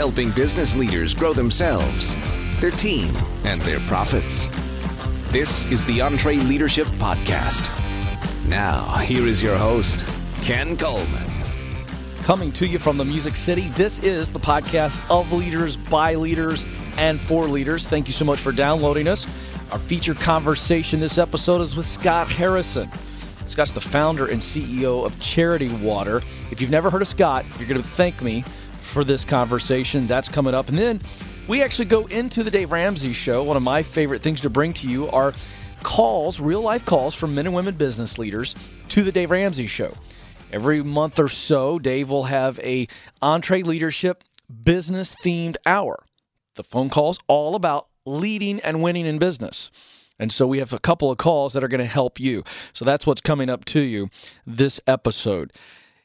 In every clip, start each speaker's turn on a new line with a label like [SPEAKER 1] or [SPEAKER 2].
[SPEAKER 1] helping business leaders grow themselves, their team, and their profits. This is the EntreLeadership Podcast. Now, here is your host, Ken Coleman.
[SPEAKER 2] Coming to you from the Music City, this is the podcast of leaders, by leaders, and for leaders. Thank you so much for downloading us. Our featured conversation this episode is with Scott Harrison. Scott's the founder and CEO of Charity Water. If you've never heard of Scott, you're going to thank me for this conversation. That's coming up. And then we actually go into the Dave Ramsey show. One of my favorite things to bring to you are calls, real life calls from men and women business leaders to the Dave Ramsey show. Every month or so, Dave will have a EntreLeadership business themed hour. The phone calls all about leading and winning in business. And so we have a couple of calls that are going to help you. So that's what's coming up to you this episode.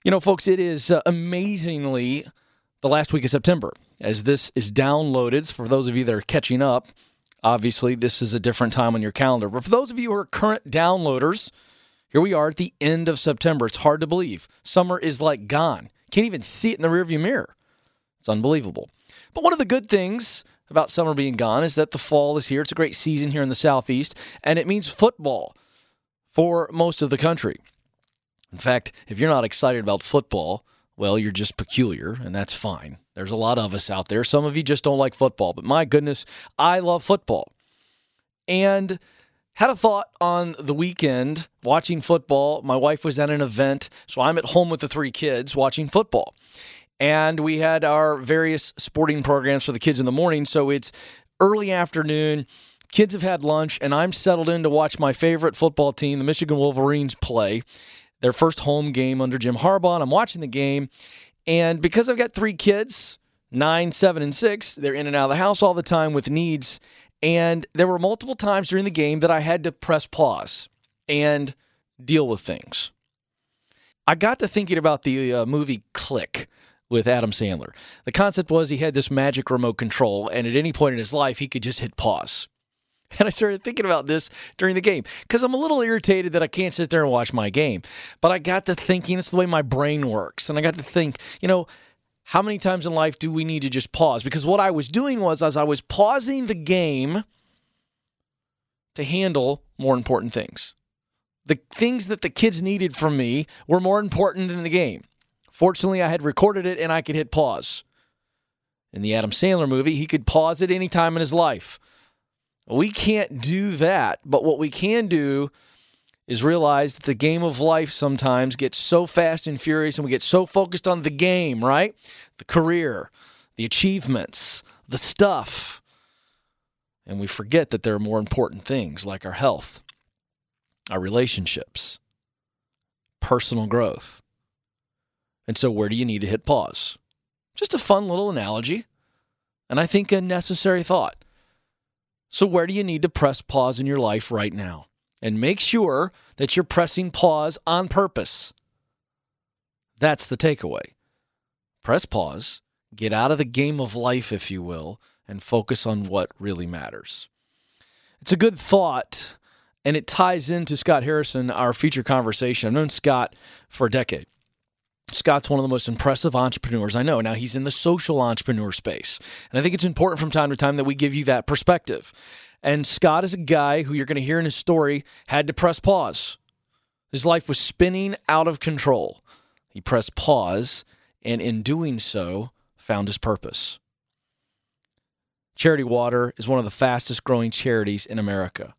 [SPEAKER 2] You know, folks, it is uh, amazingly the last week of September as this is downloaded. For those of you that are catching up, obviously this is a different time on your calendar. But for those of you who are current downloaders, here we are at the end of September. It's hard to believe. Summer is like gone. Can't even see it in the rearview mirror. It's unbelievable. But one of the good things about summer being gone is that the fall is here. It's a great season here in the Southeast, and it means football for most of the country. In fact, if you're not excited about football, well, you're just peculiar, and that's fine. There's a lot of us out there. Some of you just don't like football, but my goodness, I love football. And had a thought on the weekend watching football. My wife was at an event, so I'm at home with the three kids watching football and we had our various sporting programs for the kids in the morning. So it's early afternoon. Kids have had lunch, and I'm settled in to watch my favorite football team, the Michigan Wolverines, play their first home game under Jim Harbaugh. And I'm watching the game, and because I've got three kids, nine, seven, and six, they're in and out of the house all the time with needs. And there were multiple times during the game that I had to press pause and deal with things. I got to thinking about the uh, movie Click with Adam Sandler. The concept was he had this magic remote control, and at any point in his life, he could just hit pause. And I started thinking about this during the game because I'm a little irritated that I can't sit there and watch my game. But I got to thinking, it's the way my brain works. And I got to think, you know, how many times in life do we need to just pause? Because what I was doing was, as I was pausing the game to handle more important things. The things that the kids needed from me were more important than the game. Fortunately, I had recorded it and I could hit pause. In the Adam Sandler movie, he could pause at any time in his life. We can't do that, but what we can do is realize that the game of life sometimes gets so fast and furious and we get so focused on the game, right? The career, the achievements, the stuff. And we forget that there are more important things like our health, our relationships, personal growth. And so, where do you need to hit pause? Just a fun little analogy, and I think a necessary thought. So, where do you need to press pause in your life right now? And make sure that you're pressing pause on purpose. That's the takeaway. Press pause, get out of the game of life, if you will, and focus on what really matters. It's a good thought, and it ties into Scott Harrison, our feature conversation. I've known Scott for a decade. Scott's one of the most impressive entrepreneurs I know. Now, he's in the social entrepreneur space. And I think it's important from time to time that we give you that perspective. And Scott is a guy who you're going to hear in his story had to press pause. His life was spinning out of control. He pressed pause, and in doing so, found his purpose. Charity Water is one of the fastest growing charities in America.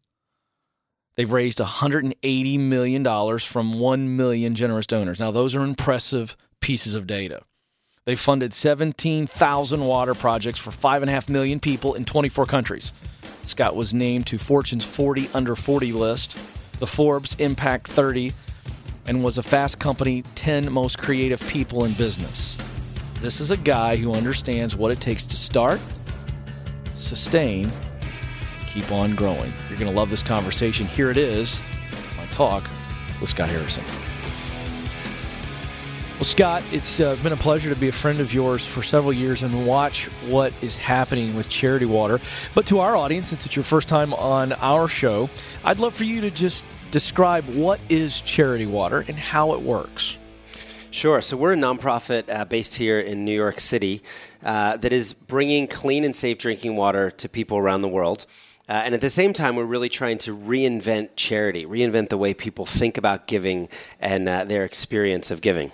[SPEAKER 2] They've raised $180 million from 1 million generous donors. Now, those are impressive pieces of data. They funded 17,000 water projects for 5.5 million people in 24 countries. Scott was named to Fortune's 40 under 40 list, the Forbes Impact 30, and was a Fast Company 10 most creative people in business. This is a guy who understands what it takes to start, sustain, keep on growing. You're going to love this conversation. Here it is, my talk with Scott Harrison. Well, Scott, it's uh, been a pleasure to be a friend of yours for several years and watch what is happening with Charity Water. But to our audience, since it's your first time on our show, I'd love for you to just describe what is Charity Water and how it works.
[SPEAKER 3] Sure. So we're a nonprofit uh, based here in New York City uh, that is bringing clean and safe drinking water to people around the world. Uh, and at the same time, we're really trying to reinvent charity, reinvent the way people think about giving and uh, their experience of giving.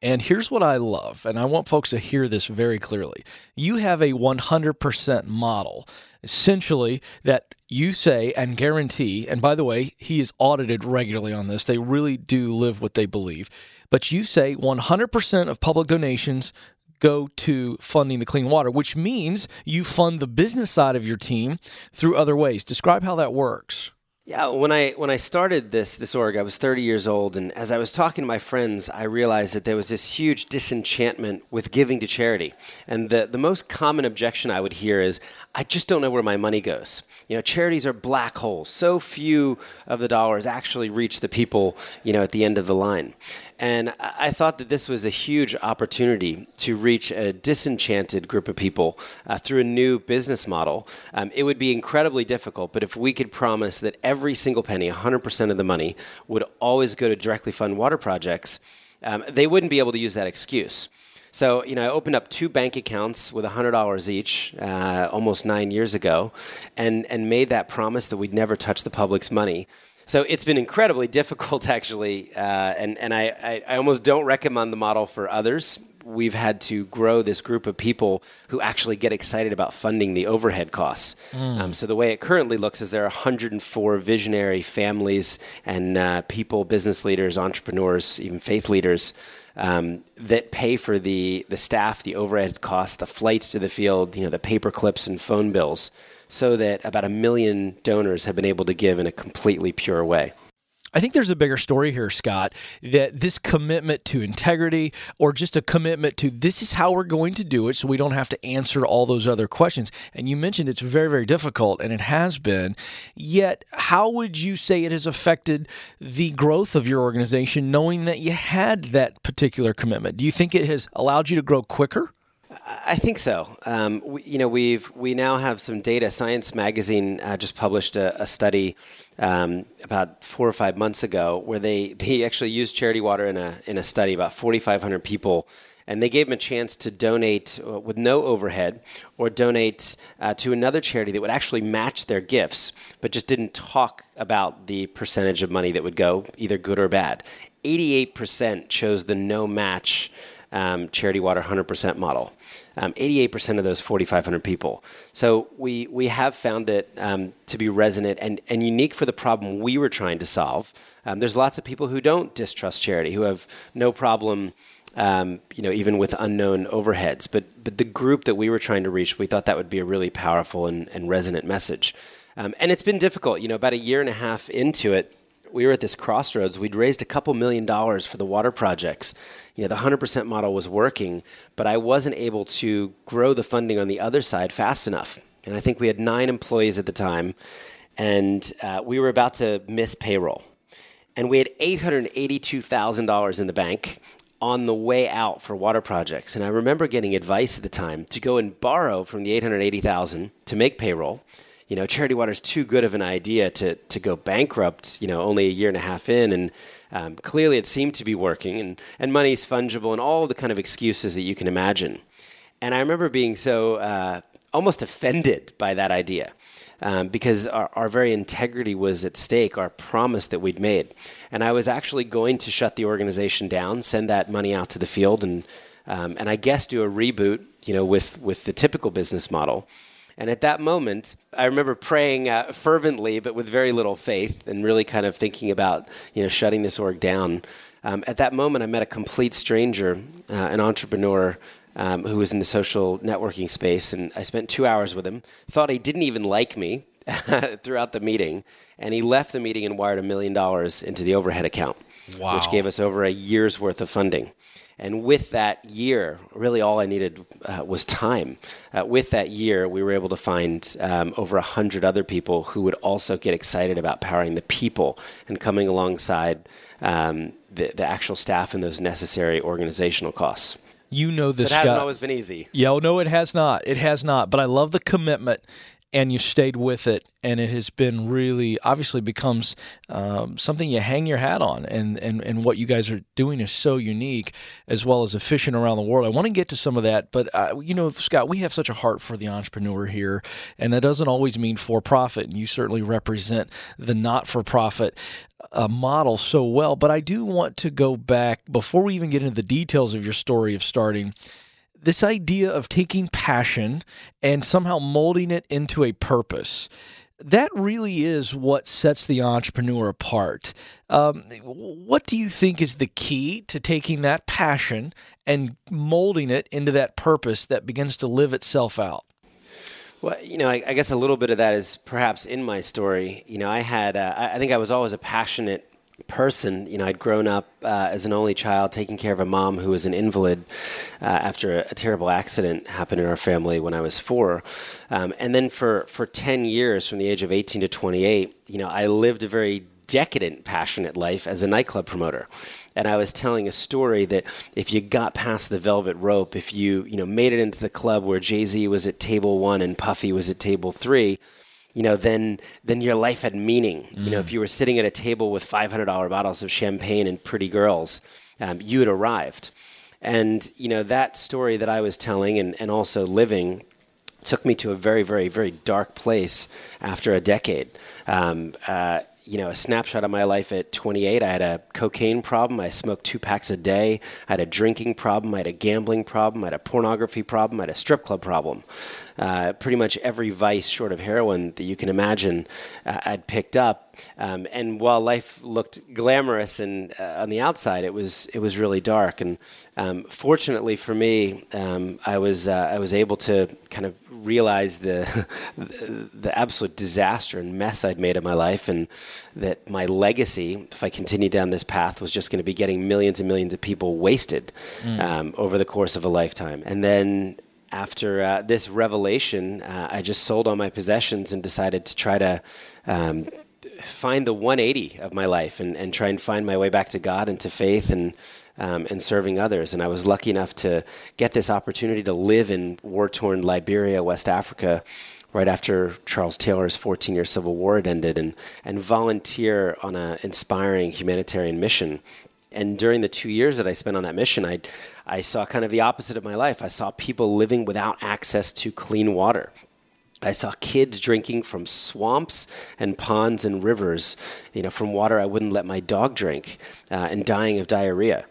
[SPEAKER 2] And here's what I love, and I want folks to hear this very clearly. You have a 100% model, essentially, that you say and guarantee, and by the way, he is audited regularly on this. They really do live what they believe. But you say 100% of public donations go to funding the clean water, which means you fund the business side of your team through other ways. Describe how that works.
[SPEAKER 3] Yeah, when I when I started this this org, I was 30 years old, and as I was talking to my friends, I realized that there was this huge disenchantment with giving to charity. And the the most common objection I would hear is, I just don't know where my money goes. You know, charities are black holes. So few of the dollars actually reach the people, you know, at the end of the line. And I thought that this was a huge opportunity to reach a disenchanted group of people uh, through a new business model. Um, it would be incredibly difficult, but if we could promise that every single penny, 100% of the money, would always go to directly fund water projects, um, they wouldn't be able to use that excuse. So, you know, I opened up two bank accounts with $100 each uh, almost nine years ago and, and made that promise that we'd never touch the public's money. So it's been incredibly difficult, actually, uh, and and I, I, I almost don't recommend the model for others. We've had to grow this group of people who actually get excited about funding the overhead costs. Mm. Um, so the way it currently looks is there are 104 visionary families and uh, people, business leaders, entrepreneurs, even faith leaders um, that pay for the the staff, the overhead costs, the flights to the field, you know, the paper clips and phone bills so that about a million donors have been able to give in a completely pure way.
[SPEAKER 2] I think there's a bigger story here, Scott, that this commitment to integrity or just a commitment to this is how we're going to do it so we don't have to answer all those other questions. And you mentioned it's very, very difficult, and it has been. Yet, how would you say it has affected the growth of your organization knowing that you had that particular commitment? Do you think it has allowed you to grow quicker?
[SPEAKER 3] I think so. Um, we, you know, we've we now have some data. Science Magazine uh, just published a, a study um, about four or five months ago where they, they actually used charity water in a in a study about 4,500 people, and they gave them a chance to donate uh, with no overhead or donate uh, to another charity that would actually match their gifts, but just didn't talk about the percentage of money that would go either good or bad. 88% chose the no match um, Charity Water 100% model. Um, 88% of those 4,500 people. So we, we have found it um, to be resonant and, and unique for the problem we were trying to solve. Um, there's lots of people who don't distrust charity, who have no problem. Um, you know, even with unknown overheads, but but the group that we were trying to reach, we thought that would be a really powerful and, and resonant message. Um, and it's been difficult. You know, about a year and a half into it, we were at this crossroads. We'd raised a couple million dollars for the water projects. You know, the 100% model was working, but I wasn't able to grow the funding on the other side fast enough. And I think we had nine employees at the time, and uh, we were about to miss payroll. And we had $882,000 in the bank on the way out for water projects. And I remember getting advice at the time to go and borrow from the 880,000 to make payroll you know, Charity Water is too good of an idea to, to go bankrupt, you know, only a year and a half in. And um, clearly it seemed to be working, and, and money's fungible, and all the kind of excuses that you can imagine. And I remember being so uh, almost offended by that idea. Um, because our, our very integrity was at stake, our promise that we'd made. And I was actually going to shut the organization down, send that money out to the field, and um, and I guess do a reboot, you know, with with the typical business model. And at that moment, I remember praying uh, fervently, but with very little faith, and really kind of thinking about you know shutting this org down. Um, at that moment, I met a complete stranger, uh, an entrepreneur um, who was in the social networking space, and I spent two hours with him. Thought he didn't even like me throughout the meeting, and he left the meeting and wired a million dollars into the overhead account, wow. which gave us over a year's worth of funding. And with that year, really all I needed uh, was time. Uh, with that year, we were able to find um, over 100 other people who would also get excited about powering the people and coming alongside um, the, the actual staff and those necessary organizational costs.
[SPEAKER 2] You know this.
[SPEAKER 3] So it hasn't always been easy.
[SPEAKER 2] Yeah, no, it has not. It has not. But I love the commitment and you stayed with it, and it has been really obviously becomes um, something you hang your hat on, and, and and what you guys are doing is so unique as well as efficient around the world. I want to get to some of that, but uh, you know, Scott, we have such a heart for the entrepreneur here, and that doesn't always mean for profit, and you certainly represent the not for profit uh, model so well. But I do want to go back before we even get into the details of your story of starting this idea of taking passion and somehow molding it into a purpose. That really is what sets the entrepreneur apart. Um, what do you think is the key to taking that passion and molding it into that purpose that begins to live itself out?
[SPEAKER 3] Well, you know, I, I, guess a little bit of that is perhaps in my story. You know, I had, uh, I, think I was always a passionate person. You know, I'd grown up uh, as an only child, taking care of a mom who was an invalid uh, after a, a, terrible accident happened in our family when I was four. Um, and then for, for 10 years, from the age of 18 to 28, you know, I lived a very decadent, passionate life as a nightclub promoter. And I was telling a story that if you got past the velvet rope, if you, you know, made it into the club where Jay Z was at table one and Puffy was at table three, you know, then then your life had meaning. Mm. You know, if mm. you were sitting at a table with five hundred dollar bottles of champagne and pretty girls, um, you had arrived. And you know that story that I was telling and, and also living took me to a very, very, very dark place after a decade. Um, uh, you know, a snapshot of my life at 28. I had a cocaine problem. I smoked two packs a day. I had a drinking problem. I had a gambling problem. I had a pornography problem. I had a strip club problem. Uh, pretty much every vice short of heroin that you can imagine uh, I'd picked up. Um, and while life looked glamorous and uh, on the outside, it was it was really dark. And um, fortunately for me, um, I was uh, I was able to kind of realize the the absolute disaster and mess I'd made of my life, and that my legacy, if I continued down this path, was just going to be getting millions and millions of people wasted mm. um, over the course of a lifetime. And then after uh, this revelation, uh, I just sold all my possessions and decided to try to um, find the 180 of my life and, and try and find my way back to God and to faith and um, and serving others. And I was lucky enough to get this opportunity to live in war torn Liberia, West Africa. Right after Charles Taylor's 14 year civil war had ended, and, and volunteer on an inspiring humanitarian mission and during the two years that I spent on that mission, I, I saw kind of the opposite of my life. I saw people living without access to clean water. I saw kids drinking from swamps and ponds and rivers, you know, from water I wouldn't let my dog drink, uh, and dying of diarrhea.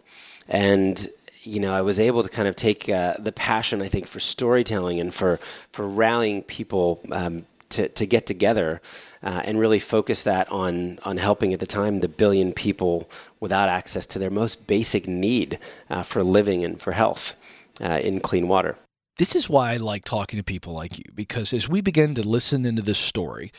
[SPEAKER 3] And you know, I was able to kind of take uh, the passion, I think, for storytelling and for for rallying people um, to to get together uh, and really focus that on on helping at the time the billion people without access to their most basic need uh, for living and for health uh, in clean water.
[SPEAKER 2] This is why I like talking to people like you because as we begin to listen into this story,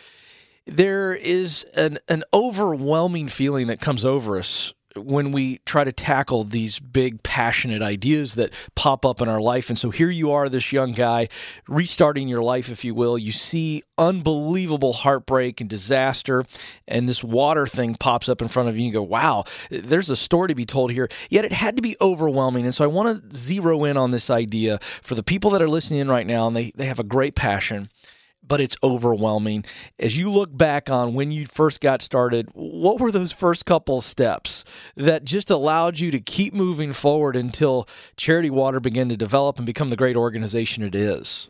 [SPEAKER 2] there is an, an overwhelming feeling that comes over us when we try to tackle these big passionate ideas that pop up in our life. And so here you are this young guy restarting your life if you will. You see unbelievable heartbreak and disaster and this water thing pops up in front of you and you go wow there's a story to be told here. Yet it had to be overwhelming and so i want to zero in on this idea for the people that are listening in right now and they, they have a great passion but it's overwhelming. As you look back on when you first got started, what were those first couple steps that just allowed you to keep moving forward until Charity Water began to develop and become the great organization it is?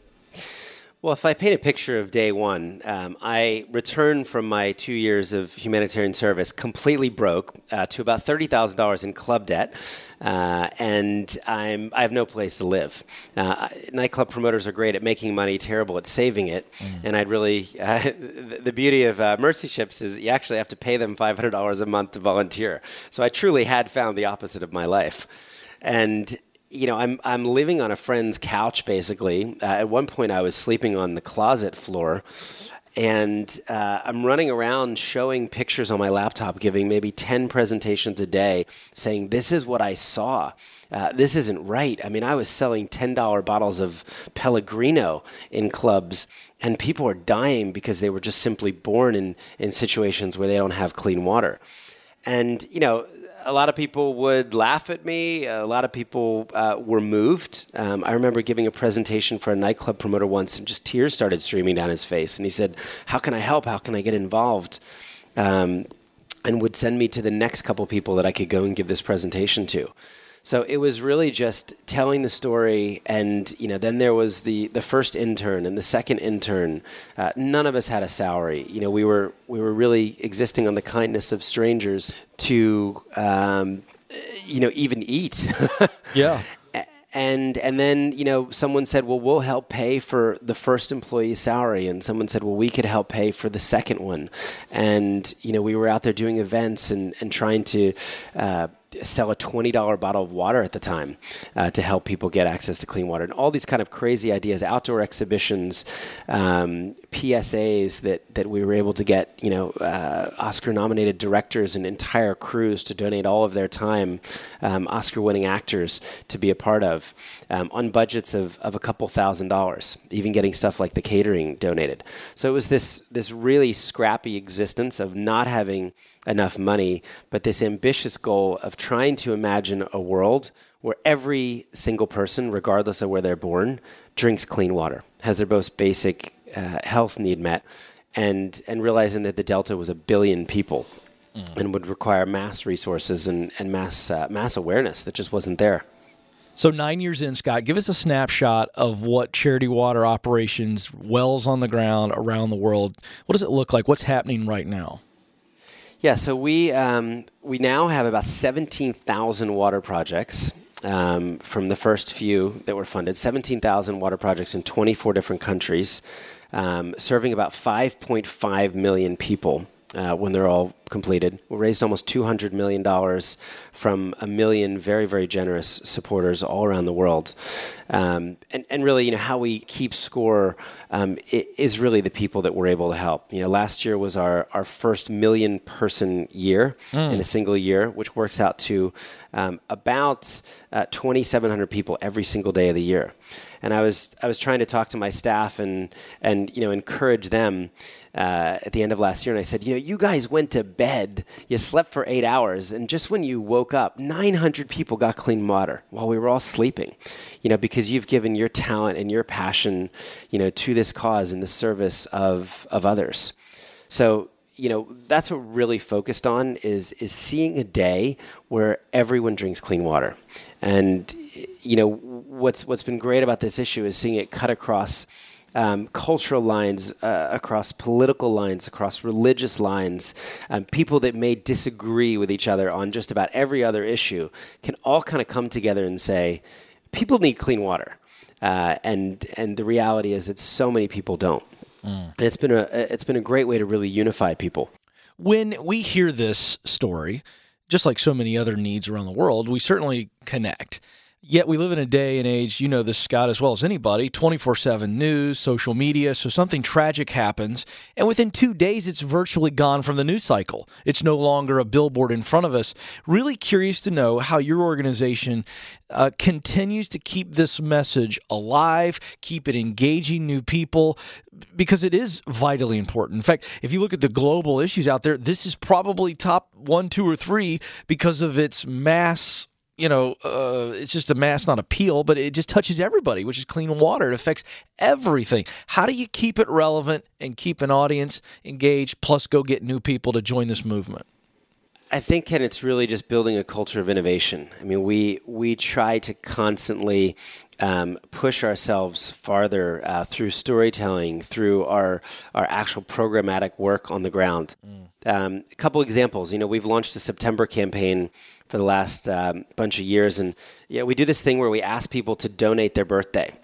[SPEAKER 3] Well, if I paint a picture of day one, um, I returned from my two years of humanitarian service completely broke uh, to about $30,000 in club debt. Uh, and I'm, I have no place to live. Uh, nightclub promoters are great at making money, terrible at saving it. Mm. And I'd really, uh, the, the, beauty of uh, Mercy Ships is you actually have to pay them $500 a month to volunteer. So I truly had found the opposite of my life. And you know, I'm I'm living on a friend's couch basically. Uh, at one point, I was sleeping on the closet floor, and uh, I'm running around showing pictures on my laptop, giving maybe ten presentations a day, saying this is what I saw. Uh, this isn't right. I mean, I was selling ten dollar bottles of Pellegrino in clubs, and people are dying because they were just simply born in in situations where they don't have clean water. And you know, a lot of people would laugh at me. A lot of people uh, were moved. Um, I remember giving a presentation for a nightclub promoter once, and just tears started streaming down his face. And he said, "How can I help? How can I get involved?" Um, and would send me to the next couple people that I could go and give this presentation to. So it was really just telling the story, and you know, then there was the the first intern and the second intern. Uh, none of us had a salary. You know, we were we were really existing on the kindness of strangers to, um, you know, even eat.
[SPEAKER 2] yeah
[SPEAKER 3] and and then you know someone said well we'll help pay for the first employee's salary and someone said well we could help pay for the second one and you know we were out there doing events and and trying to uh, sell a $20 bottle of water at the time uh, to help people get access to clean water and all these kind of crazy ideas outdoor exhibitions um, psas that, that we were able to get you know uh, oscar nominated directors and entire crews to donate all of their time um, oscar winning actors to be a part of um, on budgets of, of a couple thousand dollars even getting stuff like the catering donated. So it was this this really scrappy existence of not having enough money, but this ambitious goal of trying to imagine a world where every single person, regardless of where they're born, drinks clean water, has their most basic uh, health need met, and, and realizing that the Delta was a billion people mm. and would require mass resources and, and mass, uh, mass awareness that just wasn't there.
[SPEAKER 2] So, nine years in, Scott, give us a snapshot of what Charity Water operations, wells on the ground around the world, what does it look like? What's happening right now?
[SPEAKER 3] Yeah, so we um, we now have about seventeen thousand water projects um, from the first few that were funded. Seventeen thousand water projects in twenty four different countries, um, serving about five point five million people uh, when they're all completed. We raised almost $200 million from a million very, very generous supporters all around the world. Um, and, and really, you know, how we keep score um, is really the people that we're able to help. You know, last year was our, our first million person year mm. in a single year, which works out to um, about uh, 2,700 people every single day of the year and I was I was trying to talk to my staff and and you know encourage them uh, at the end of last year, and I said, you know, you guys went to bed, you slept for eight hours, and just when you woke up, 900 people got clean water while we were all sleeping, you know, because you've given your talent and your passion, you know, to this cause in the service of of others. So you know that's what we're really focused on is is seeing a day where everyone drinks clean water and you know what's what's been great about this issue is seeing it cut across um, cultural lines, uh, across political lines, across religious lines, um, people that may disagree with each other on just about every other issue can all kind of come together and say, people need clean water. Uh, and and the reality is that so many people don't. Mm. And it's been a it's been a great way to really unify people.
[SPEAKER 2] When we hear this story, just like so many other needs around the world, we certainly connect. Yet we live in a day and age, you know this, Scott, as well as anybody 24 7 news, social media. So something tragic happens, and within two days, it's virtually gone from the news cycle. It's no longer a billboard in front of us. Really curious to know how your organization uh, continues to keep this message alive, keep it engaging new people, because it is vitally important. In fact, if you look at the global issues out there, this is probably top one, two, or three because of its mass you know, uh, it's just a mass, not appeal, but it just touches everybody, which is clean water. It affects everything. How do you keep it relevant and keep an audience engaged, plus go get new people to join this movement?
[SPEAKER 3] I think, Ken, it's really just building a culture of innovation. I mean, we we try to constantly um, push ourselves farther uh, through storytelling, through our our actual programmatic work on the ground. Mm. Um, a couple examples. You know, we've launched a September campaign for the last um, bunch of years, and yeah, we do this thing where we ask people to donate their birthday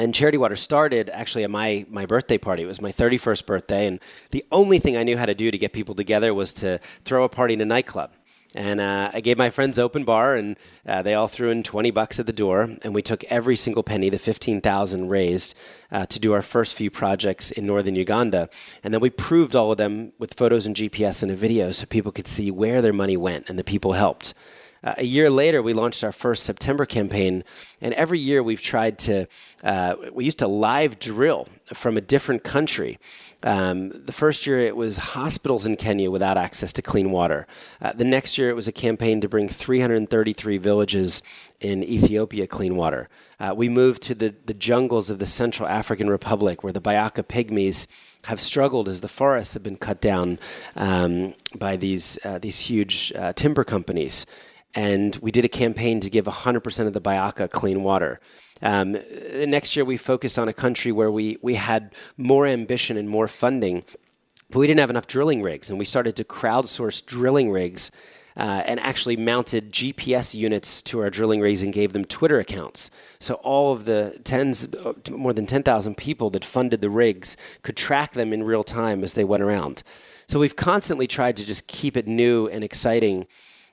[SPEAKER 3] and Charity Water started actually at my, my birthday party. It was my 31st birthday, and the only thing I knew how to do to get people together was to throw a party in a nightclub. And uh, I gave my friends open bar, and uh, they all threw in 20 bucks at the door. And we took every single penny, the 15,000 raised, uh, to do our first few projects in northern Uganda. And then we proved all of them with photos and GPS and a video so people could see where their money went and the people helped. Uh, a year later, we launched our first September campaign, and every year we've tried to. Uh, we used to live drill from a different country. Um, the first year it was hospitals in Kenya without access to clean water. Uh, the next year it was a campaign to bring 333 villages in Ethiopia clean water. Uh, we moved to the, the jungles of the Central African Republic where the Bayaka pygmies have struggled as the forests have been cut down um, by these, uh, these huge uh, timber companies. And we did a campaign to give 100% of the Bayaka clean water. Um, next year, we focused on a country where we, we had more ambition and more funding, but we didn't have enough drilling rigs. And we started to crowdsource drilling rigs uh, and actually mounted GPS units to our drilling rigs and gave them Twitter accounts. So all of the tens, more than 10,000 people that funded the rigs could track them in real time as they went around. So we've constantly tried to just keep it new and exciting.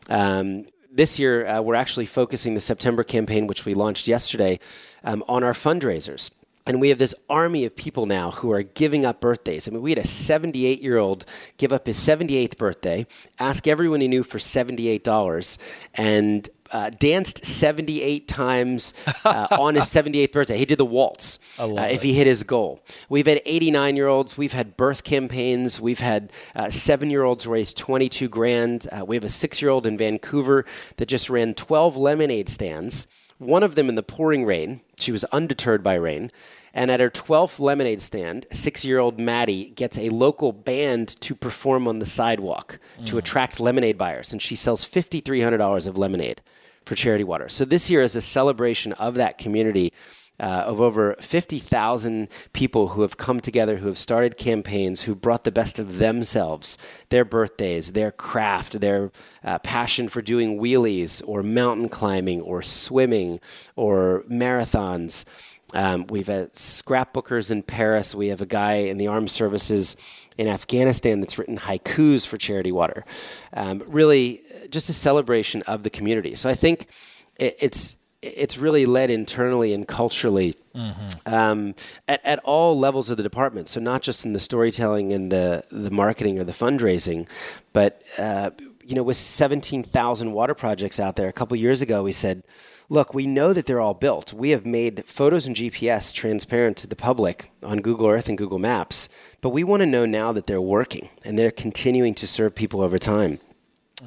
[SPEAKER 3] Um, this year, uh, we're actually focusing the September campaign, which we launched yesterday, um, on our fundraisers. And we have this army of people now who are giving up birthdays. I mean, we had a 78 year old give up his 78th birthday, ask everyone he knew for $78, and uh, danced 78 times uh, on his 78th birthday. He did the waltz uh, if he hit his goal. We've had 89 year olds. We've had birth campaigns. We've had uh, seven year olds raise 22 grand. Uh, we have a six year old in Vancouver that just ran 12 lemonade stands, one of them in the pouring rain. She was undeterred by rain. And at her 12th lemonade stand, six year old Maddie gets a local band to perform on the sidewalk mm. to attract lemonade buyers. And she sells $5,300 of lemonade for Charity Water. So this year is a celebration of that community. Uh, of over 50,000 people who have come together, who have started campaigns, who brought the best of themselves, their birthdays, their craft, their uh, passion for doing wheelies or mountain climbing or swimming or marathons. Um, we've had scrapbookers in Paris. We have a guy in the armed services in Afghanistan that's written haikus for Charity Water. Um, really, just a celebration of the community. So I think it, it's it's really led internally and culturally mm-hmm. um, at, at all levels of the department. So not just in the storytelling and the the marketing or the fundraising, but uh, you know, with seventeen thousand water projects out there, a couple years ago, we said look, we know that they're all built. We have made photos and GPS transparent to the public on Google Earth and Google Maps, but we want to know now that they're working and they're continuing to serve people over time.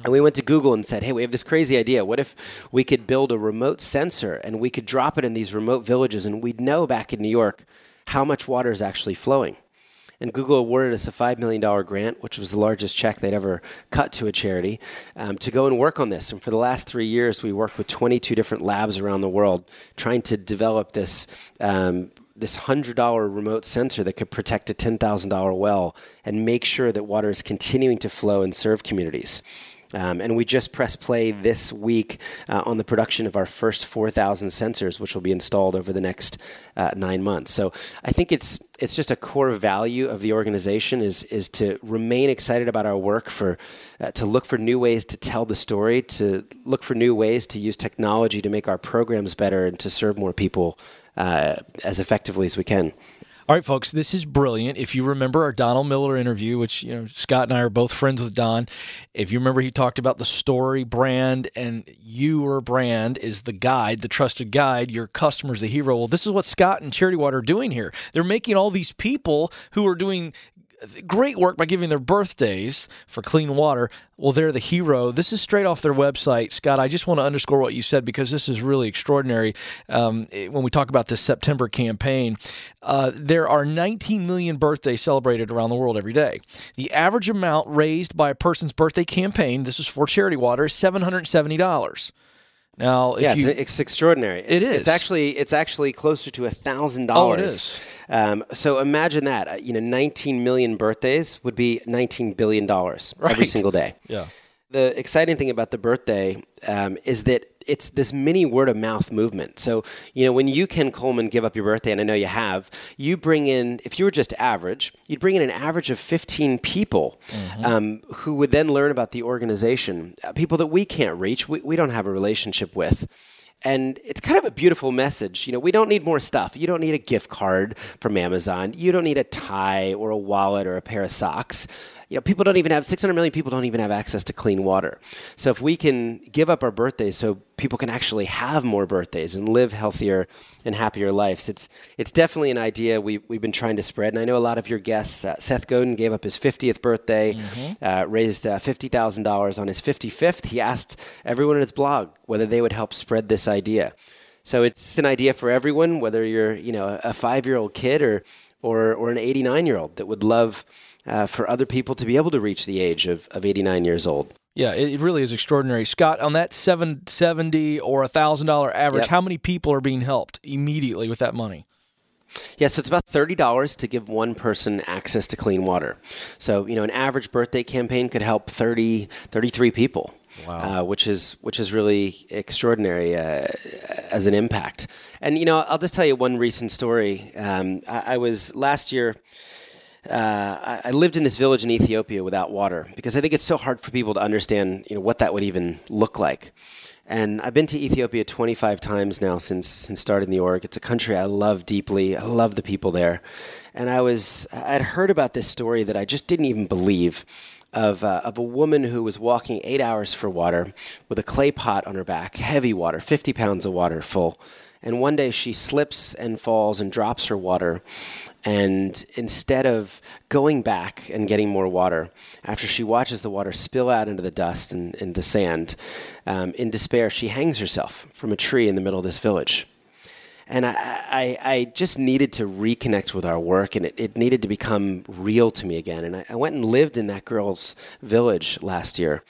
[SPEAKER 3] And we went to Google and said, hey, we have this crazy idea. What if we could build a remote sensor and we could drop it in these remote villages and we'd know back in New York how much water is actually flowing? And Google awarded us a $5 million grant, which was the largest check they'd ever cut to a charity, um, to go and work on this. And for the last three years, we worked with 22 different labs around the world trying to develop this. Um, this $100 remote sensor that could protect a $10,000 well and make sure that water is continuing to flow and serve communities. Um, and we just press play this week uh, on the production of our first 4,000 sensors, which will be installed over the next uh, nine months. So I think it's it's just a core value of the organization is is to remain excited about our work, for uh, to look for new ways to tell the story, to look for new ways to use technology to make our programs better and to serve more people uh, as effectively as we can.
[SPEAKER 2] All right, folks, this is brilliant. If you remember our Donald Miller interview, which, you know, Scott and I are both friends with Don, if you remember, he talked about the story brand and your brand is the guide, the trusted guide, your customer's the hero. Well, this is what Scott and Charity Water are doing here. They're making all these people who are doing great work by giving their birthdays for clean water. Well, they're the hero. This is straight off their website. Scott, I just want to underscore what you said because this is really extraordinary. Um, when we talk about this September campaign, uh, there are 19 million birthdays celebrated around the world every day. The average amount raised by a person's birthday campaign, this is for charity water, is $770. Now,
[SPEAKER 3] yeah,
[SPEAKER 2] you,
[SPEAKER 3] it's, it's, extraordinary. It's,
[SPEAKER 2] it is.
[SPEAKER 3] It's actually it's actually closer to a thousand dollars.
[SPEAKER 2] Oh, it is.
[SPEAKER 3] Um, so imagine that. Uh, you know, 19 million birthdays would be 19 billion dollars
[SPEAKER 2] right.
[SPEAKER 3] every single day.
[SPEAKER 2] Yeah.
[SPEAKER 3] The exciting thing about the birthday um, is that it's this mini word of mouth movement. So, you know, when you, Ken Coleman, give up your birthday, and I know you have, you bring in, if you were just average, you'd bring in an average of 15 people mm-hmm. um, who would then learn about the organization, uh, people that we can't reach, we, we don't have a relationship with. And it's kind of a beautiful message. You know, we don't need more stuff. You don't need a gift card from Amazon. You don't need a tie or a wallet or a pair of socks you know, people don't even have 600 million people don't even have access to clean water. So if we can give up our birthdays so people can actually have more birthdays and live healthier and happier lives, it's it's definitely an idea we we've been trying to spread. And I know a lot of your guests. Uh, Seth Godin gave up his 50th birthday, mm-hmm. uh, raised uh, fifty thousand dollars on his 55th. He asked everyone in his blog whether they would help spread this idea. So it's an idea for everyone, whether you're you know a five year old kid or or or an 89 year old that would love uh, for other people to be able to reach the age of, of 89 years old.
[SPEAKER 2] Yeah, it really is extraordinary. Scott, on that 770 or $1,000 average, yep. how many people are being helped immediately with that money?
[SPEAKER 3] Yeah, so it's about thirty dollars to give one person access to clean water. So you know, an average birthday campaign could help 30, 33 people. Wow. Uh, which is which is really extraordinary uh, as an impact. And you know, I'll just tell you one recent story. Um, I, I, was last year. Uh, I lived in this village in Ethiopia without water because I think it's so hard for people to understand, you know, what that would even look like. And I've been to Ethiopia 25 times now since since starting the org. It's a country I love deeply. I love the people there. And I was I'd heard about this story that I just didn't even believe of, uh, of a woman who was walking eight hours for water with a clay pot on her back, heavy water, 50 pounds of water full. And one day she slips and falls and drops her water. And instead of going back and getting more water, after she watches the water spill out into the dust and, and the sand, um, in despair, she hangs herself from a tree in the middle of this village. And I, I, I, just needed to reconnect with our work and it, it needed to become real to me again. And I, I, went and lived in that girl's village last year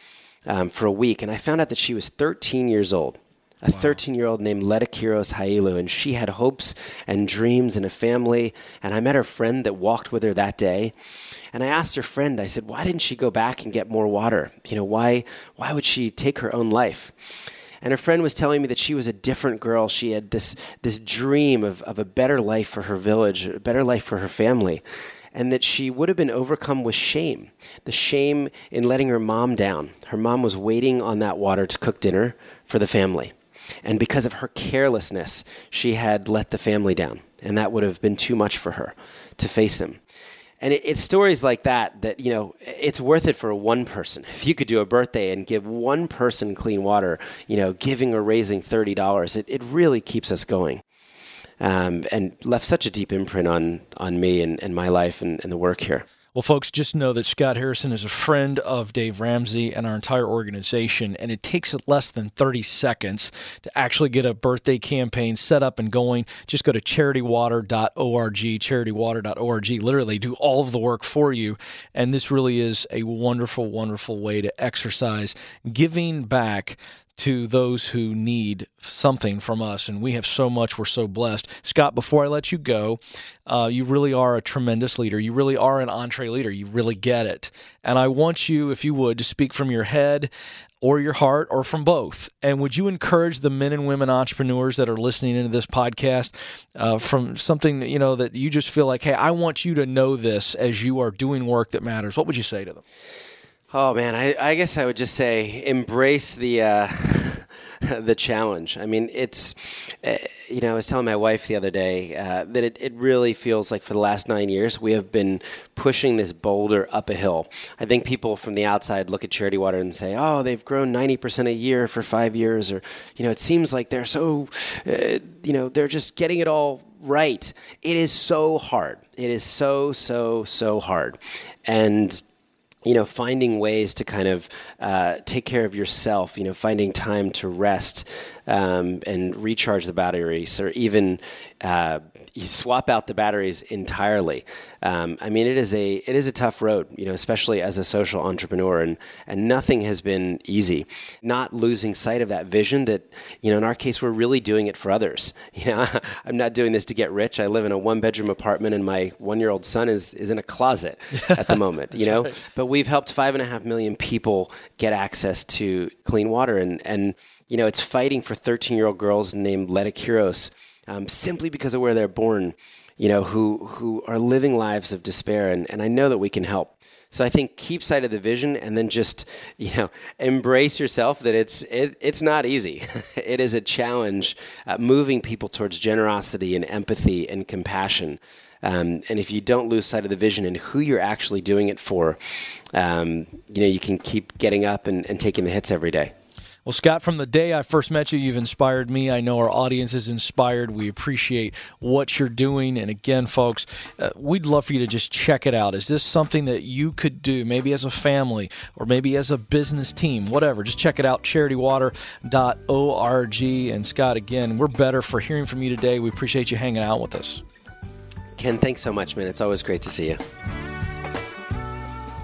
[SPEAKER 3] um, for a week and i found out that she was 13 years old a 13 year old named Letikiros Hailu, and she had hopes and dreams and a family. And I met her friend that walked with her that day. And I asked her friend, I said, why didn't she go back and get more water? You know, why, why would she take her own life? And her friend was telling me that she was a different girl. She had this, this dream of, of a better life for her village, a better life for her family. And that she would have been overcome with shame the shame in letting her mom down. Her mom was waiting on that water to cook dinner for the family. And because of her carelessness, she had let the family down. And that would have been too much for her to face them. And it, it's stories like that that, you know, it's worth it for one person. If you could do a birthday and give one person clean water, you know, giving or raising $30, it, it really keeps us going. Um, and left such a deep imprint on, on me and, and my life and, and the work here.
[SPEAKER 2] Well, folks, just know that Scott Harrison is a friend of Dave Ramsey and our entire organization, and it takes less than 30 seconds to actually get a birthday campaign set up and going. Just go to charitywater.org, charitywater.org. Literally, do all of the work for you. And this really is a wonderful, wonderful way to exercise giving back to those who need something from us. And we have so much. We're so blessed. Scott, before I let you go, uh, you really are a tremendous leader. You really are an EntreLeader. You really get it. And I want you, if you would, to speak from your head or your heart or from both. And would you encourage the men and women entrepreneurs that are listening into this podcast uh, from something, you know, that you just feel like, hey, I want you to know this as you are doing work that matters? What would you say to them?
[SPEAKER 3] Oh man, I, I guess I would just say embrace the uh, the challenge. I mean, it's uh, you know I was telling my wife the other day uh, that it, it really feels like for the last nine years we have been pushing this boulder up a hill. I think people from the outside look at Charity Water and say, "Oh, they've grown ninety percent a year for five years," or you know, it seems like they're so uh, you know they're just getting it all right. It is so hard. It is so so so hard, and you know, finding ways to kind of uh, take care of yourself, you know, finding time to rest um, and recharge the batteries, or even uh, you swap out the batteries entirely. Um, I mean, it is a it is a tough road, you know, especially as a social entrepreneur, and and nothing has been easy. Not losing sight of that vision that you know, in our case, we're really doing it for others. You know, I'm not doing this to get rich. I live in a one bedroom apartment, and my one year old son is is in a closet at the moment. you know, right. but we've helped five and a half million people get access to clean water, and and you know, it's fighting for 13 year old girls named Letikiros um, simply because of where they're born, you know, who, who are living lives of despair. And, and I know that we can help. So I think keep sight of the vision and then just, you know, embrace yourself that it's, it, it's not easy. it is a challenge uh, moving people towards generosity and empathy and compassion. Um, and if you don't lose sight of the vision and who you're actually doing it for, um, you know, you can keep getting up and, and taking the hits every day.
[SPEAKER 2] Well, Scott, from the day I first met you, you've inspired me. I know our audience is inspired. We appreciate what you're doing. And again, folks, uh, we'd love for you to just check it out. Is this something that you could do, maybe as a family or maybe as a business team, whatever? Just check it out, charitywater.org. And Scott, again, we're better for hearing from you today. We appreciate you hanging out with us.
[SPEAKER 3] Ken, thanks so much, man. It's always great to see you.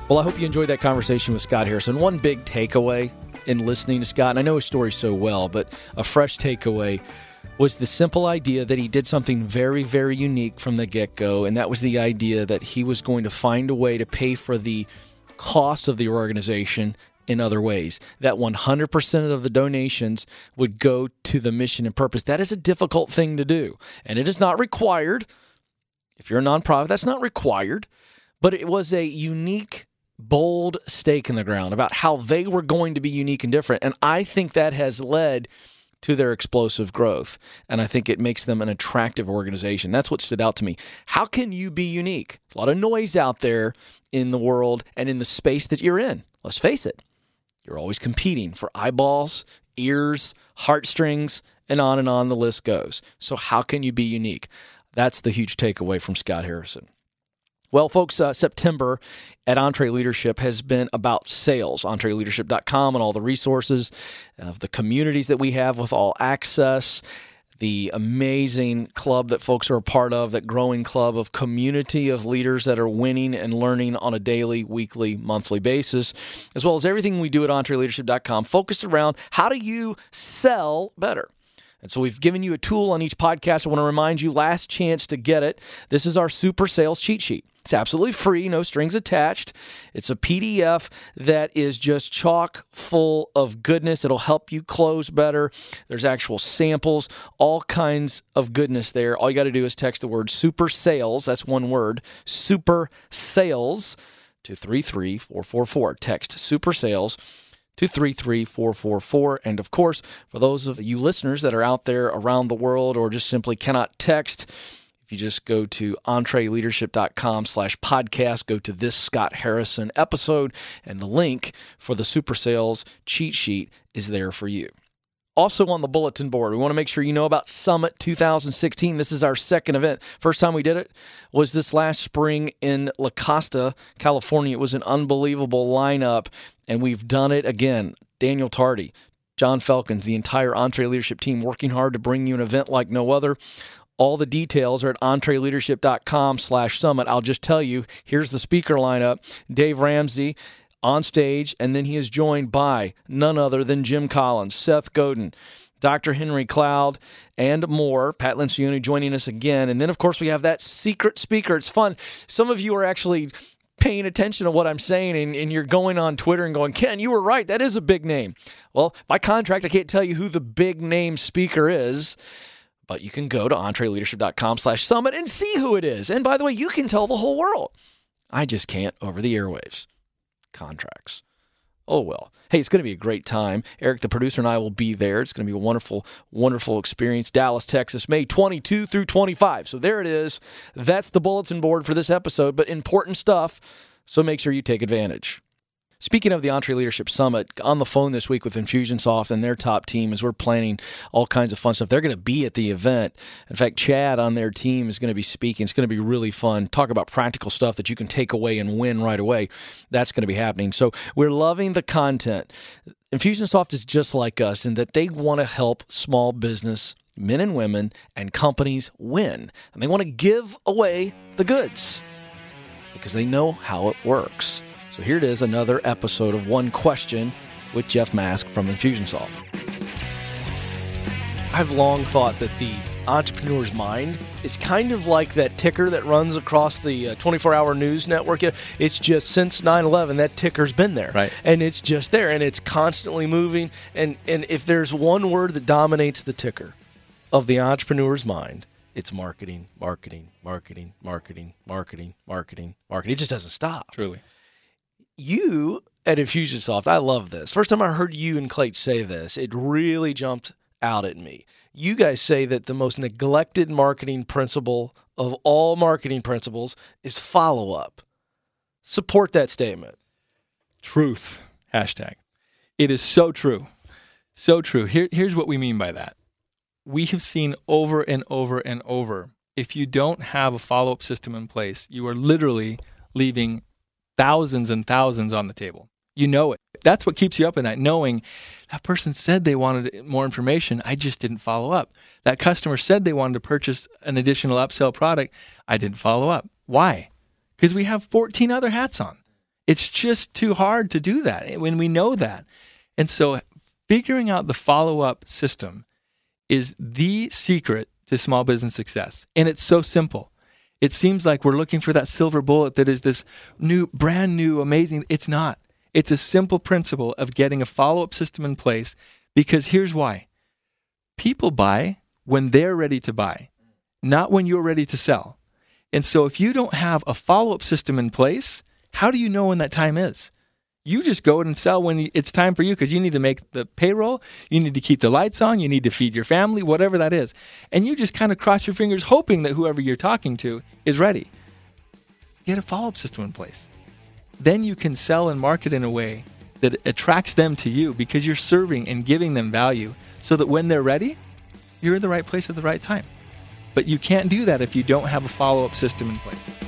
[SPEAKER 2] Well, I hope you enjoyed that conversation with Scott Harrison. One big takeaway in listening to Scott, and I know his story so well, but a fresh takeaway was the simple idea that he did something very, very unique from the get go, and that was the idea that he was going to find a way to pay for the cost of the organization in other ways. That 100% of the donations would go to the mission and purpose. That is a difficult thing to do, and it is not required. If you're a nonprofit, that's not required, but it was a unique bold stake in the ground about how they were going to be unique and different. And I think that has led to their explosive growth. And I think it makes them an attractive organization. That's what stood out to me. How can you be unique? a lot of noise out there in the world and in the space that you're in. Let's face it, you're always competing for eyeballs, ears, heartstrings, and on and on the list goes. So, how can you be unique? That's the huge takeaway from Scott Harrison. Well, folks, uh, September at EntreLeadership has been about sales. EntreLeadership.com and all the resources of the communities that we have with all access, the amazing club that folks are a part of, that growing club of community of leaders that are winning and learning on a daily, weekly, monthly basis, as well as everything we do at EntreLeadership.com focused around how do you sell better. And so we've given you a tool on each podcast. I want to remind you last chance to get it. This is our super sales cheat sheet. It's absolutely free, no strings attached. It's a PDF that is just chock full of goodness. It'll help you close better. There's actual samples, all kinds of goodness there. All you got to do is text the word super sales, that's one word, super sales to 33444. Text super sales to 33444. And of course, for those of you listeners that are out there around the world or just simply cannot text, if you just go to entreleadership.com slash podcast, go to this Scott Harrison episode, and the link for the Super Sales cheat sheet is there for you. Also on the bulletin board, we want to make sure you know about Summit 2016. This is our second event. First time we did it was this last spring in La Costa, California. It was an unbelievable lineup, and we've done it again. Daniel Tardy, John Falcons, the entire EntreLeadership team working hard to bring you an event like no other. All the details are at entreleadership.com slash summit. I'll just tell you, here's the speaker lineup. Dave Ramsey on stage, and then he is joined by none other than Jim Collins, Seth Godin, Dr. Henry Cloud, and more. Pat Lencioni joining us again. And then, of course, we have that secret speaker. It's fun. Some of you are actually paying attention to what I'm saying and, and, you're going on Twitter and going, Ken, you were right. That is a big name. Well, by contract, I can't tell you who the big name speaker is but you can go to entreleadership.com slash summit and see who it is. And by the way, you can tell the whole world. I just can't over the airwaves. Contracts. Oh, well. Hey, it's going to be a great time. Eric, the producer, and I will be there. It's going to be a wonderful, wonderful experience. Dallas, Texas, May 22 through 25. So there it is. That's the bulletin board for this episode, but important stuff. So make sure you take advantage. Speaking of the EntreLeadership Summit, on the phone this week with Infusionsoft and their top team as we're planning all kinds of fun stuff. They're going to be at the event. In fact, Chad on their team is going to be speaking. It's going to be really fun. Talk about practical stuff that you can take away and win right away. That's going to be happening. So we're loving the content. Infusionsoft is just like us in that they want to help small business men and women and companies win. And they want to give away the goods because they know how it works. So here it is, another episode of One Question with Jeff Mask from Infusionsoft. I've long thought that the entrepreneur's mind is kind of like that ticker that runs across the 24 uh, hour news network. It's just since 9 11, that ticker's been there.
[SPEAKER 4] Right.
[SPEAKER 2] And it's just there and it's constantly moving. And, and if there's one word that dominates the ticker of the entrepreneur's mind, it's marketing, marketing, marketing, marketing, marketing, marketing, marketing. It just doesn't stop.
[SPEAKER 4] Truly
[SPEAKER 2] you at Infusionsoft, I love this. First time I heard you and Clayton say this, it really jumped out at me. You guys say that the most neglected marketing principle of all marketing principles is follow up. Support that statement.
[SPEAKER 4] Truth. Hashtag. It is so true. So true. Here, here's what we mean by that. We have seen over and over and over if you don't have a follow up system in place, you are literally leaving thousands and thousands on the table. You know it. That's what keeps you up at night, knowing that person said they wanted more information. I just didn't follow up. That customer said they wanted to purchase an additional upsell product. I didn't follow up. Why? Because we have 14 other hats on. It's just too hard to do that eh, when we know that. And so figuring out the follow up system is the secret to small business success. And it's so simple. It seems like we're looking for that silver bullet that is this new, brand new, amazing. It's not. It's a simple principle of getting a follow up system in place because here's why people buy when they're ready to buy, not when you're ready to sell. And so if you don't have a follow up system in place, how do you know when that time is? You just go and sell when it's time for you because you need to make the payroll, you need to keep the lights on, you need to feed your family, whatever that is. And you just kind of cross your fingers hoping that whoever you're talking to is ready. Get a follow up system in place. Then you can sell and market in a way that attracts them to you because you're serving and giving them value so that when they're ready, you're in the right place at the right time. But you can't do that if you don't have a follow up system in place.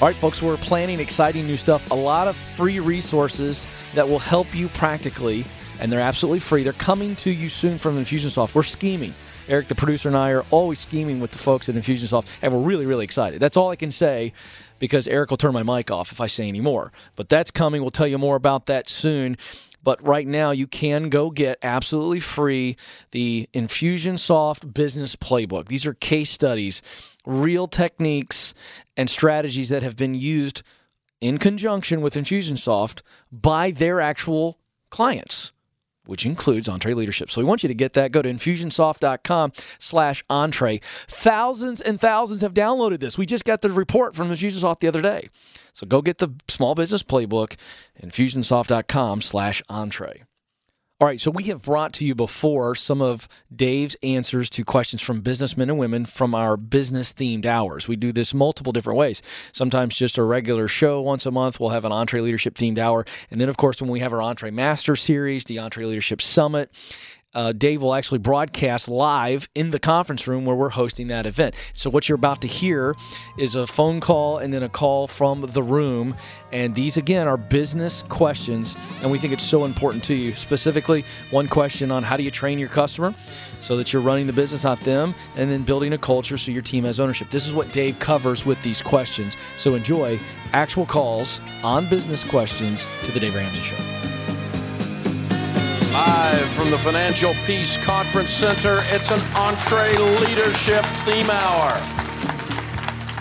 [SPEAKER 2] All right, folks, we're planning exciting new stuff, a lot of free resources that will help you practically, and they're absolutely free. They're coming to you soon from Infusionsoft. We're scheming. Eric, the producer, and I are always scheming with the folks at Infusionsoft, and we're really, really excited. That's all I can say because Eric will turn my mic off if I say any more. But that's coming. We'll tell you more about that soon. But right now, you can go get absolutely free the Infusionsoft Business Playbook. These are case studies real techniques and strategies that have been used in conjunction with Infusionsoft by their actual clients which includes entreleadership. So we want you to get that. Go to infusionsoft.com slash entree. Thousands and thousands have downloaded this. We just got the report from Infusionsoft the other day. So go get the small business playbook, infusionsoft.com slash entree. All right, so we have brought to you before some of Dave's answers to questions from businessmen and women from our business themed hours. We do this multiple different ways. Sometimes just a regular show once a month, we'll have an EntreLeadership themed hour. And then, of course, when we have our EntreMaster series, the entreleadership Summit, uh, Dave will actually broadcast live in the conference room where we're hosting that event. So, what you're about to hear is a phone call and then a call from the room. And these, again, are business questions. And we think it's so important to you. Specifically, one question on how do you train your customer so that you're running the business, not them, and then building a culture so your team has ownership. This is what Dave covers with these questions. So, enjoy actual calls on business questions to the Dave Ramsey Show.
[SPEAKER 5] Live from the Financial Peace Conference Center, it's an EntreLeadership theme hour.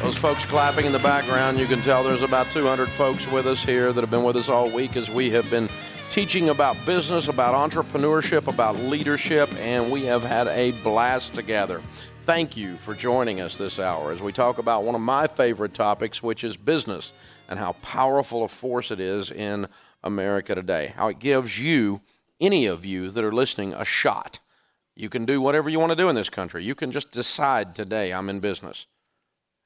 [SPEAKER 5] Those folks clapping in the background, you can tell there's about 200 folks with us here that have been with us all week as we have been teaching about business, about entrepreneurship, about leadership, and we have had a blast together. Thank you for joining us this hour as we talk about one of my favorite topics, which is business and how powerful a force it is in America today, how it gives you any of you that are listening a shot. You can do whatever you want to do in this country. You can just decide today, I'm in business.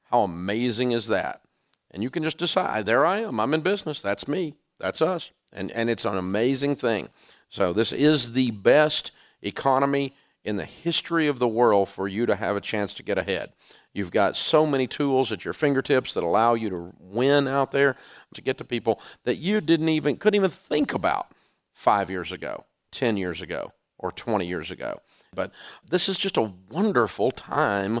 [SPEAKER 5] How amazing is that? And you can just decide, there I am, I'm in business. That's me, that's us. And, and it's an amazing thing. So, this is the best economy in the history of the world for you to have a chance to get ahead. You've got so many tools at your fingertips that allow you to win out there, to get to people that you didn't even couldn't even think about five years ago, 10 years ago, or 20 years ago. But this is just a wonderful time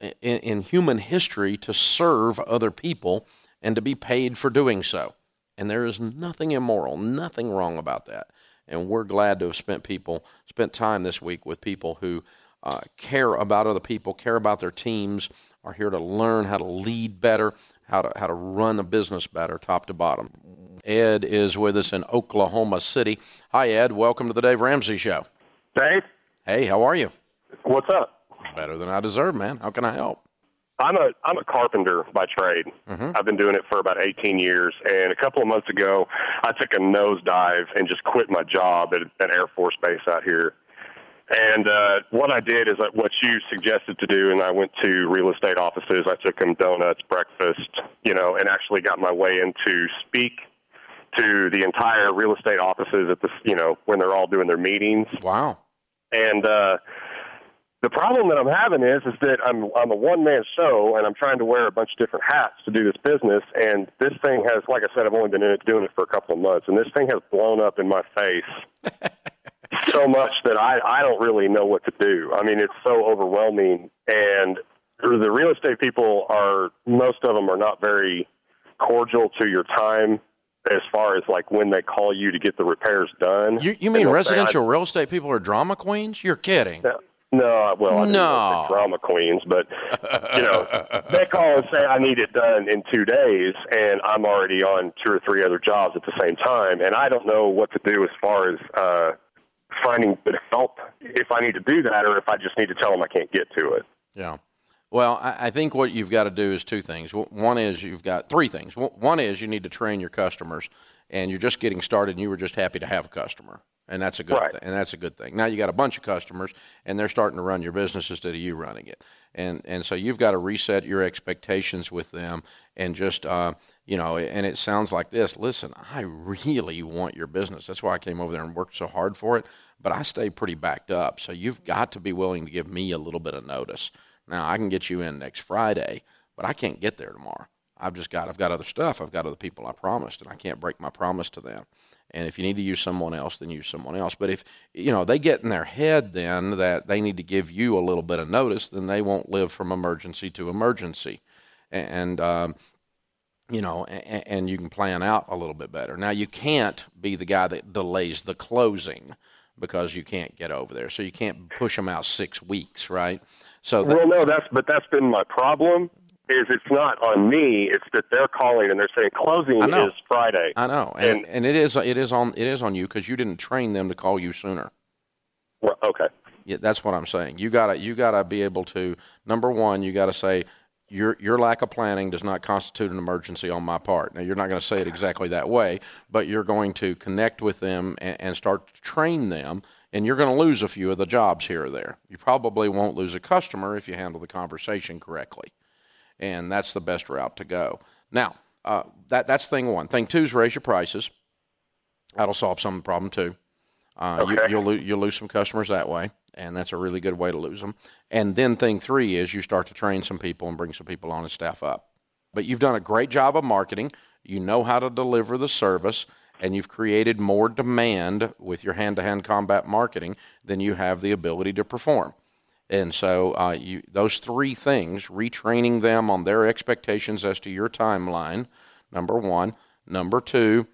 [SPEAKER 5] in, in, human history to serve other people and to be paid for doing so. And there is nothing immoral, nothing wrong about that. And we're glad to have spent people spent time this week with people who uh, care about other people, care about their teams, are here to learn how to lead better, how to how to run a business better, top to bottom. Ed is with us in Oklahoma City. Hi, Ed. Welcome to the Dave Ramsey Show.
[SPEAKER 6] Dave.
[SPEAKER 5] Hey, how are you?
[SPEAKER 6] What's up?
[SPEAKER 5] Better than I deserve, man. How can I help?
[SPEAKER 6] I'm a I'm a carpenter by trade.
[SPEAKER 5] Mm-hmm.
[SPEAKER 6] I've been doing it for about 18 years, and a couple of months ago, I took a nosedive and just quit my job at an Air Force base out here. And uh, what I did is uh, what you suggested to do, and I went to real estate offices. I took them donuts, breakfast, you know, and actually got my way into speak to the entire real estate offices at the, you know, when they're all doing their meetings.
[SPEAKER 5] Wow.
[SPEAKER 6] And uh, the problem that I'm having is is that I'm I'm a one man show and I'm trying to wear a bunch of different hats to do this business. And this thing has, like I said, I've only been in it, doing it for a couple of months, and this thing has blown up in my face so much that I I don't really know what to do. I mean, it's so overwhelming, and the real estate people are most of them are not very cordial to your time as far as like when they call you to get the repairs done.
[SPEAKER 5] You, you mean
[SPEAKER 6] they'll say,
[SPEAKER 5] residential real estate people are drama queens? You're kidding.
[SPEAKER 6] No, no, well, I
[SPEAKER 5] No.
[SPEAKER 6] drama queens, but you know, they call and say I need it done in two days, and I'm already on two or three other jobs at the same time, and I don't know what to do as far as uh, finding good help if I need to do that, or if I just need to tell them I can't get to it.
[SPEAKER 5] Yeah. Well, I, I think what you've got to do is two things. One is you've got three things. One is you need to train your customers, and you're just getting started, and you were just happy to have a customer, and that's a good
[SPEAKER 6] Right.
[SPEAKER 5] thing. And that's a good thing. Now you got a bunch of customers, and they're starting to run your business instead of you running it, and and so you've got to reset your expectations with them, and just uh, you know. And it sounds like this. Listen, I really want your business. That's why I came over there and worked so hard for it. But I stay pretty backed up, so you've got to be willing to give me a little bit of notice. Now I can get you in next Friday, but I can't get there tomorrow. I've just got I've got other stuff. I've got other people I promised, and I can't break my promise to them. And if you need to use someone else, then use someone else. But if you know they get in their head then that they need to give you a little bit of notice, then they won't live from emergency to emergency, and um, you know, and, and you can plan out a little bit better. Now you can't be the guy that delays the closing because you can't get over there, so you can't push them out six weeks, right? So that,
[SPEAKER 6] Well, no, that's but that's been my problem. Is it's not on me; it's that they're calling and they're saying closing is Friday.
[SPEAKER 5] I know, and,
[SPEAKER 6] And-
[SPEAKER 5] and it is it is on it is on you because you didn't train them to call you sooner.
[SPEAKER 6] Well, okay.
[SPEAKER 5] Yeah, that's what I'm saying. You gotta you gotta be able to number one, you gotta say your your lack of planning does not constitute an emergency on my part. Now you're not going to say it exactly that way, but you're going to connect with them and, and start to train them. And you're going to lose a few of the jobs here or there. You probably won't lose a customer if you handle the conversation correctly, and that's the best route to go. Now uh, that that's thing one. Thing two is raise your prices. That'll solve some of the problem too. Uh, you,
[SPEAKER 6] Okay.
[SPEAKER 5] you'll lo- you'll lose some customers that way, and that's a really good way to lose them. And then thing three is you start to train some people and bring some people on and staff up. But you've done a great job of marketing. You know how to deliver the service, and you've created more demand with your hand-to-hand combat marketing than you have the ability to perform. And so, uh, you, those three things, retraining them on their expectations as to your timeline, number one. Number two,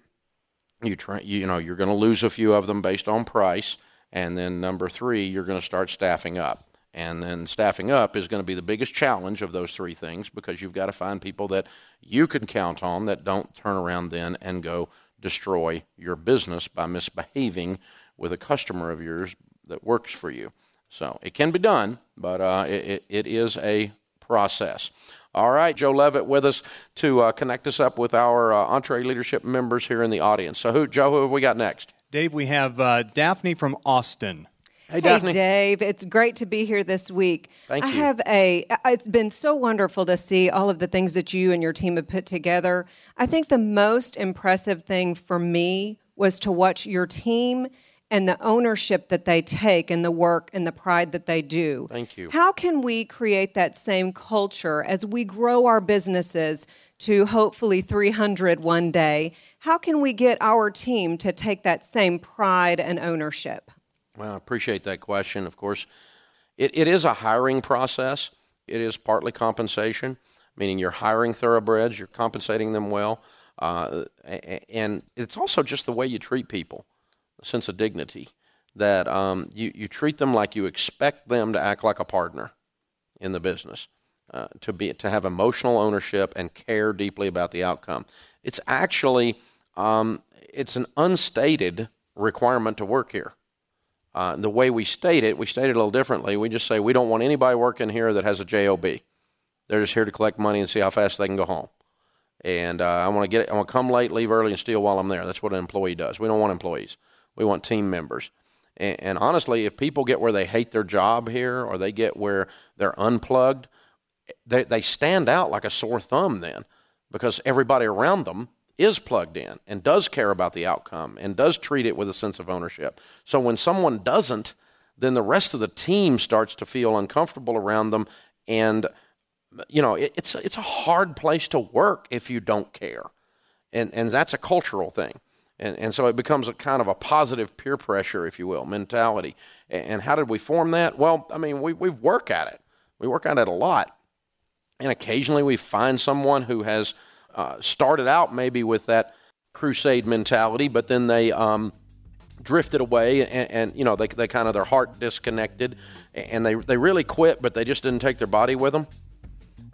[SPEAKER 5] you try, you know, you're going to lose a few of them based on price. And then number three, you're going to start staffing up. And then staffing up is going to be the biggest challenge of those three things because you've got to find people that you can count on that don't turn around then and go destroy your business by misbehaving with a customer of yours that works for you. So it can be done, but uh, it, it, is a process. All right, Joe Levitt with us to uh, connect us up with our uh, EntreLeadership members here in the audience. So, who, Joe, who have we got next?
[SPEAKER 7] Dave, we have uh, Daphne from Austin.
[SPEAKER 5] Hey, Daphne.
[SPEAKER 8] Hey, Dave. It's great to be here this week.
[SPEAKER 5] Thank you.
[SPEAKER 8] I have a, it's been so wonderful to see all of the things that you and your team have put together. I think the most impressive thing for me was to watch your team and the ownership that they take and the work and the pride that they do.
[SPEAKER 5] Thank you.
[SPEAKER 8] How can we create that same culture as we grow our businesses to hopefully 300 one day? How can we get our team to take that same pride and ownership?
[SPEAKER 5] Well, I appreciate that question. Of course, it, it is a hiring process. It is partly compensation, meaning you're hiring thoroughbreds, you're compensating them well, uh, and it's also just the way you treat people, a sense of dignity. That um, you you treat them like you expect them to act like a partner in the business, uh, to be to have emotional ownership and care deeply about the outcome. It's actually um, it's an unstated requirement to work here. Uh, the way we state it, we state it a little differently. We just say we don't want anybody working here that has a job. They're just here to collect money and see how fast they can go home. And uh, I want to get. I want to come late, leave early, and steal while I'm there. That's what an employee does. We don't want employees. We want team members. And, and honestly, if people get where they hate their job here, or they get where they're unplugged, they they stand out like a sore thumb then, because everybody around them is plugged in and does care about the outcome and does treat it with a sense of ownership. So when someone doesn't, then the rest of the team starts to feel uncomfortable around them. And you know it, it's it's a hard place to work if you don't care. And and that's a cultural thing. And and so it becomes a kind of a positive peer pressure if you will mentality. And, and how did we form that? Well i mean we we work at it. We work at it a lot. And occasionally we find someone who has uh, started out maybe with that crusade mentality, but then they um, drifted away and, and, you know they, they kind of their heart disconnected and they, they really quit, but they just didn't take their body with them.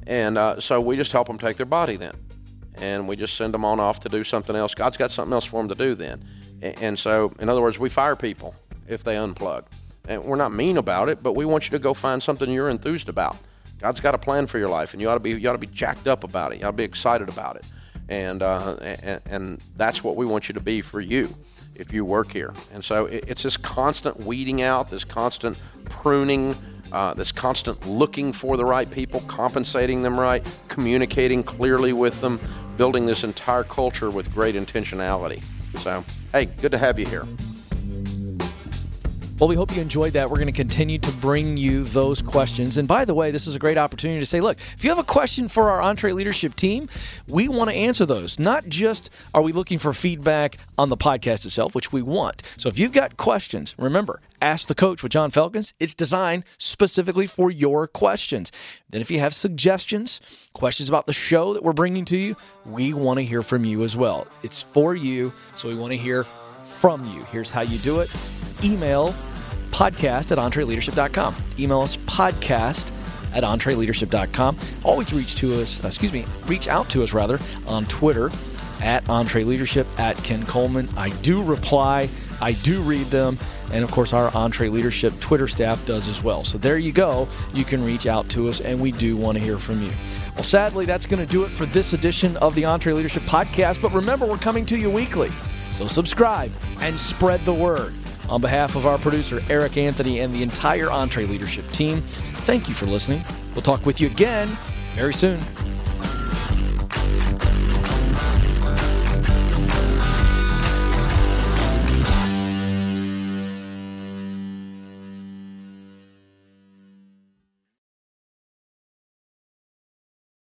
[SPEAKER 5] And uh, so we just help them take their body then. And we just send them on off to do something else. God's got something else for them to do then. And, and so, in other words, we fire people if they unplug. And we're not mean about it, but we want you to go find something you're enthused about. God's got a plan for your life, and you ought to be you ought to be jacked up about it. You ought to be excited about it, and uh, and, and that's what we want you to be for you if you work here. And so it's this constant weeding out, this constant pruning, uh, this constant looking for the right people, compensating them right, communicating clearly with them, building this entire culture with great intentionality. So, hey, good to have you here.
[SPEAKER 2] Well, we hope you enjoyed that. We're going to continue to bring you those questions. And by the way, this is a great opportunity to say, look, if you have a question for our EntreLeadership team, we want to answer those. Not just are we looking for feedback on the podcast itself, which we want. So if you've got questions, remember, Ask the Coach with John Falcons. It's designed specifically for your questions. Then, if you have suggestions, questions about the show that we're bringing to you, we want to hear from you as well. It's for you, so we want to hear from you. Here's how you do it email podcast at entreleadership.com. Email us podcast at entreleadership.com. Always reach to us, uh, excuse me, reach out to us rather on Twitter at entreleadership at Ken Coleman. I do reply, I do read them, and of course, our EntreLeadership Twitter staff does as well. So there you go. You can reach out to us, and we do want to hear from you. Well, sadly, that's going to do it for this edition of the EntreLeadership Podcast. But remember, we're coming to you weekly. So subscribe and spread the word. On behalf of our producer, Eric Anthony, and the entire EntreLeadership team, thank you for listening. We'll talk with you again very soon.